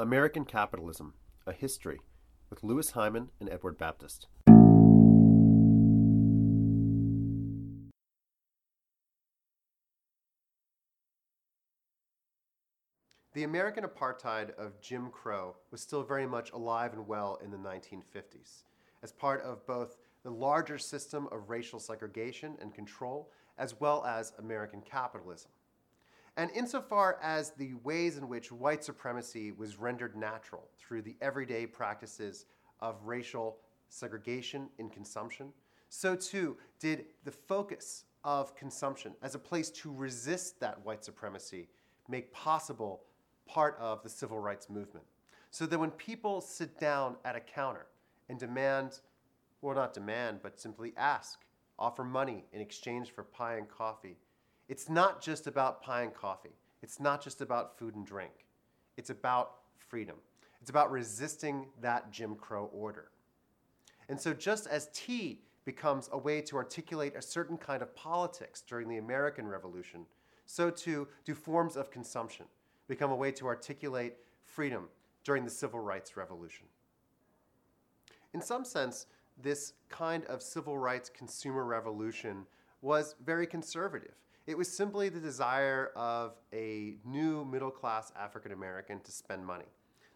American Capitalism A History with Louis Hyman and Edward Baptist. The American apartheid of Jim Crow was still very much alive and well in the 1950s as part of both the larger system of racial segregation and control, as well as American capitalism. And insofar as the ways in which white supremacy was rendered natural through the everyday practices of racial segregation in consumption, so too did the focus of consumption as a place to resist that white supremacy make possible part of the civil rights movement. So that when people sit down at a counter and demand, well, not demand, but simply ask, offer money in exchange for pie and coffee, it's not just about pie and coffee. It's not just about food and drink. It's about freedom. It's about resisting that Jim Crow order. And so, just as tea becomes a way to articulate a certain kind of politics during the American Revolution, so too do forms of consumption become a way to articulate freedom during the Civil Rights Revolution. In some sense, this kind of civil rights consumer revolution was very conservative. It was simply the desire of a new middle class African American to spend money.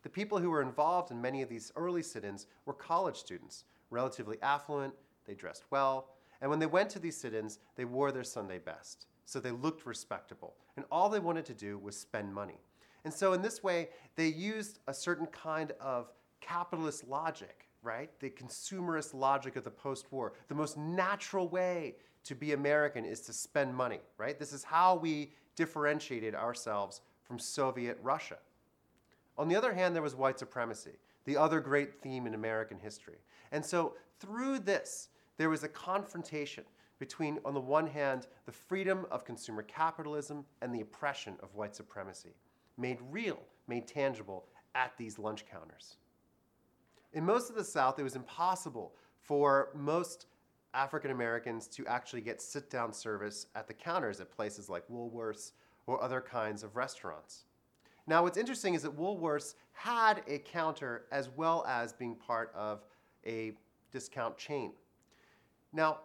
The people who were involved in many of these early sit ins were college students, relatively affluent, they dressed well, and when they went to these sit ins, they wore their Sunday best. So they looked respectable. And all they wanted to do was spend money. And so, in this way, they used a certain kind of capitalist logic, right? The consumerist logic of the post war. The most natural way to be American is to spend money, right? This is how we differentiated ourselves from Soviet Russia. On the other hand, there was white supremacy, the other great theme in American history. And so through this, there was a confrontation between, on the one hand, the freedom of consumer capitalism and the oppression of white supremacy, made real, made tangible at these lunch counters. In most of the South, it was impossible for most African Americans to actually get sit down service at the counters at places like Woolworths or other kinds of restaurants. Now, what's interesting is that Woolworths had a counter as well as being part of a discount chain. Now,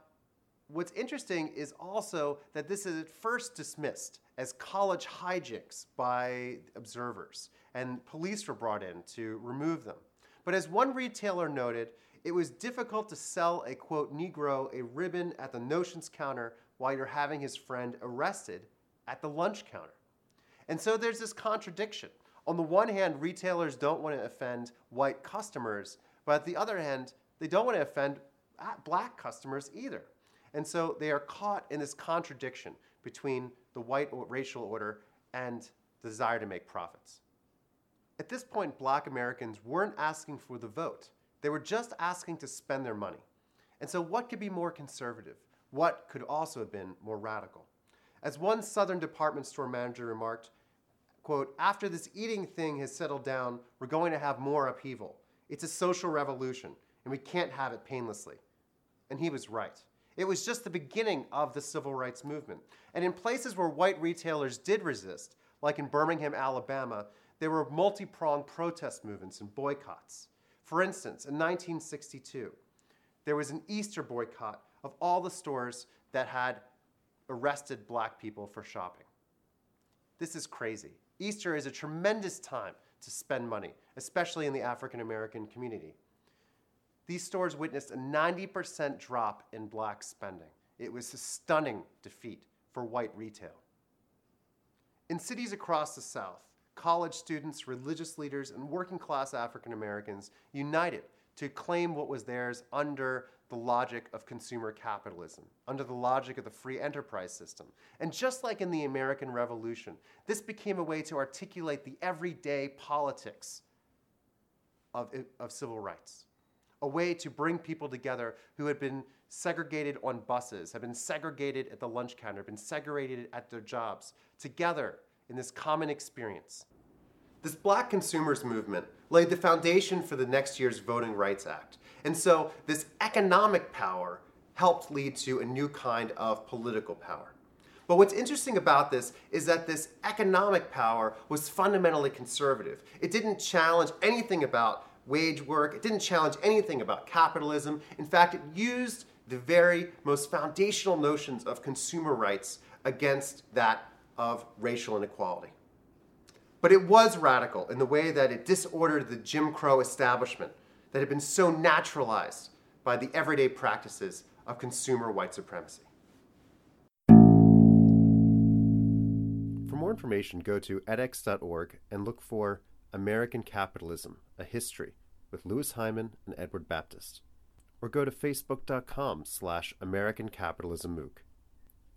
what's interesting is also that this is at first dismissed as college hijinks by observers, and police were brought in to remove them. But as one retailer noted, it was difficult to sell a quote Negro a ribbon at the notions counter while you're having his friend arrested at the lunch counter. And so there's this contradiction. On the one hand, retailers don't want to offend white customers, but at the other hand, they don't want to offend ah, black customers either. And so they are caught in this contradiction between the white racial order and desire to make profits. At this point, black Americans weren't asking for the vote. They were just asking to spend their money. And so, what could be more conservative? What could also have been more radical? As one Southern department store manager remarked, quote, after this eating thing has settled down, we're going to have more upheaval. It's a social revolution, and we can't have it painlessly. And he was right. It was just the beginning of the civil rights movement. And in places where white retailers did resist, like in Birmingham, Alabama, there were multi pronged protest movements and boycotts. For instance, in 1962, there was an Easter boycott of all the stores that had arrested black people for shopping. This is crazy. Easter is a tremendous time to spend money, especially in the African American community. These stores witnessed a 90% drop in black spending. It was a stunning defeat for white retail. In cities across the South, college students, religious leaders, and working class African Americans united to claim what was theirs under the logic of consumer capitalism, under the logic of the free enterprise system. And just like in the American Revolution, this became a way to articulate the everyday politics of, of civil rights, a way to bring people together who had been segregated on buses, had been segregated at the lunch counter, been segregated at their jobs, together in this common experience. This black consumers movement laid the foundation for the next year's Voting Rights Act. And so this economic power helped lead to a new kind of political power. But what's interesting about this is that this economic power was fundamentally conservative. It didn't challenge anything about wage work, it didn't challenge anything about capitalism. In fact, it used the very most foundational notions of consumer rights against that of racial inequality. But it was radical in the way that it disordered the Jim Crow establishment that had been so naturalized by the everyday practices of consumer white supremacy. For more information, go to edX.org and look for American Capitalism, A History with Louis Hyman and Edward Baptist. Or go to facebook.com slash American Capitalism MOOC.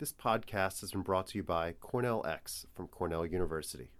This podcast has been brought to you by Cornell X from Cornell University.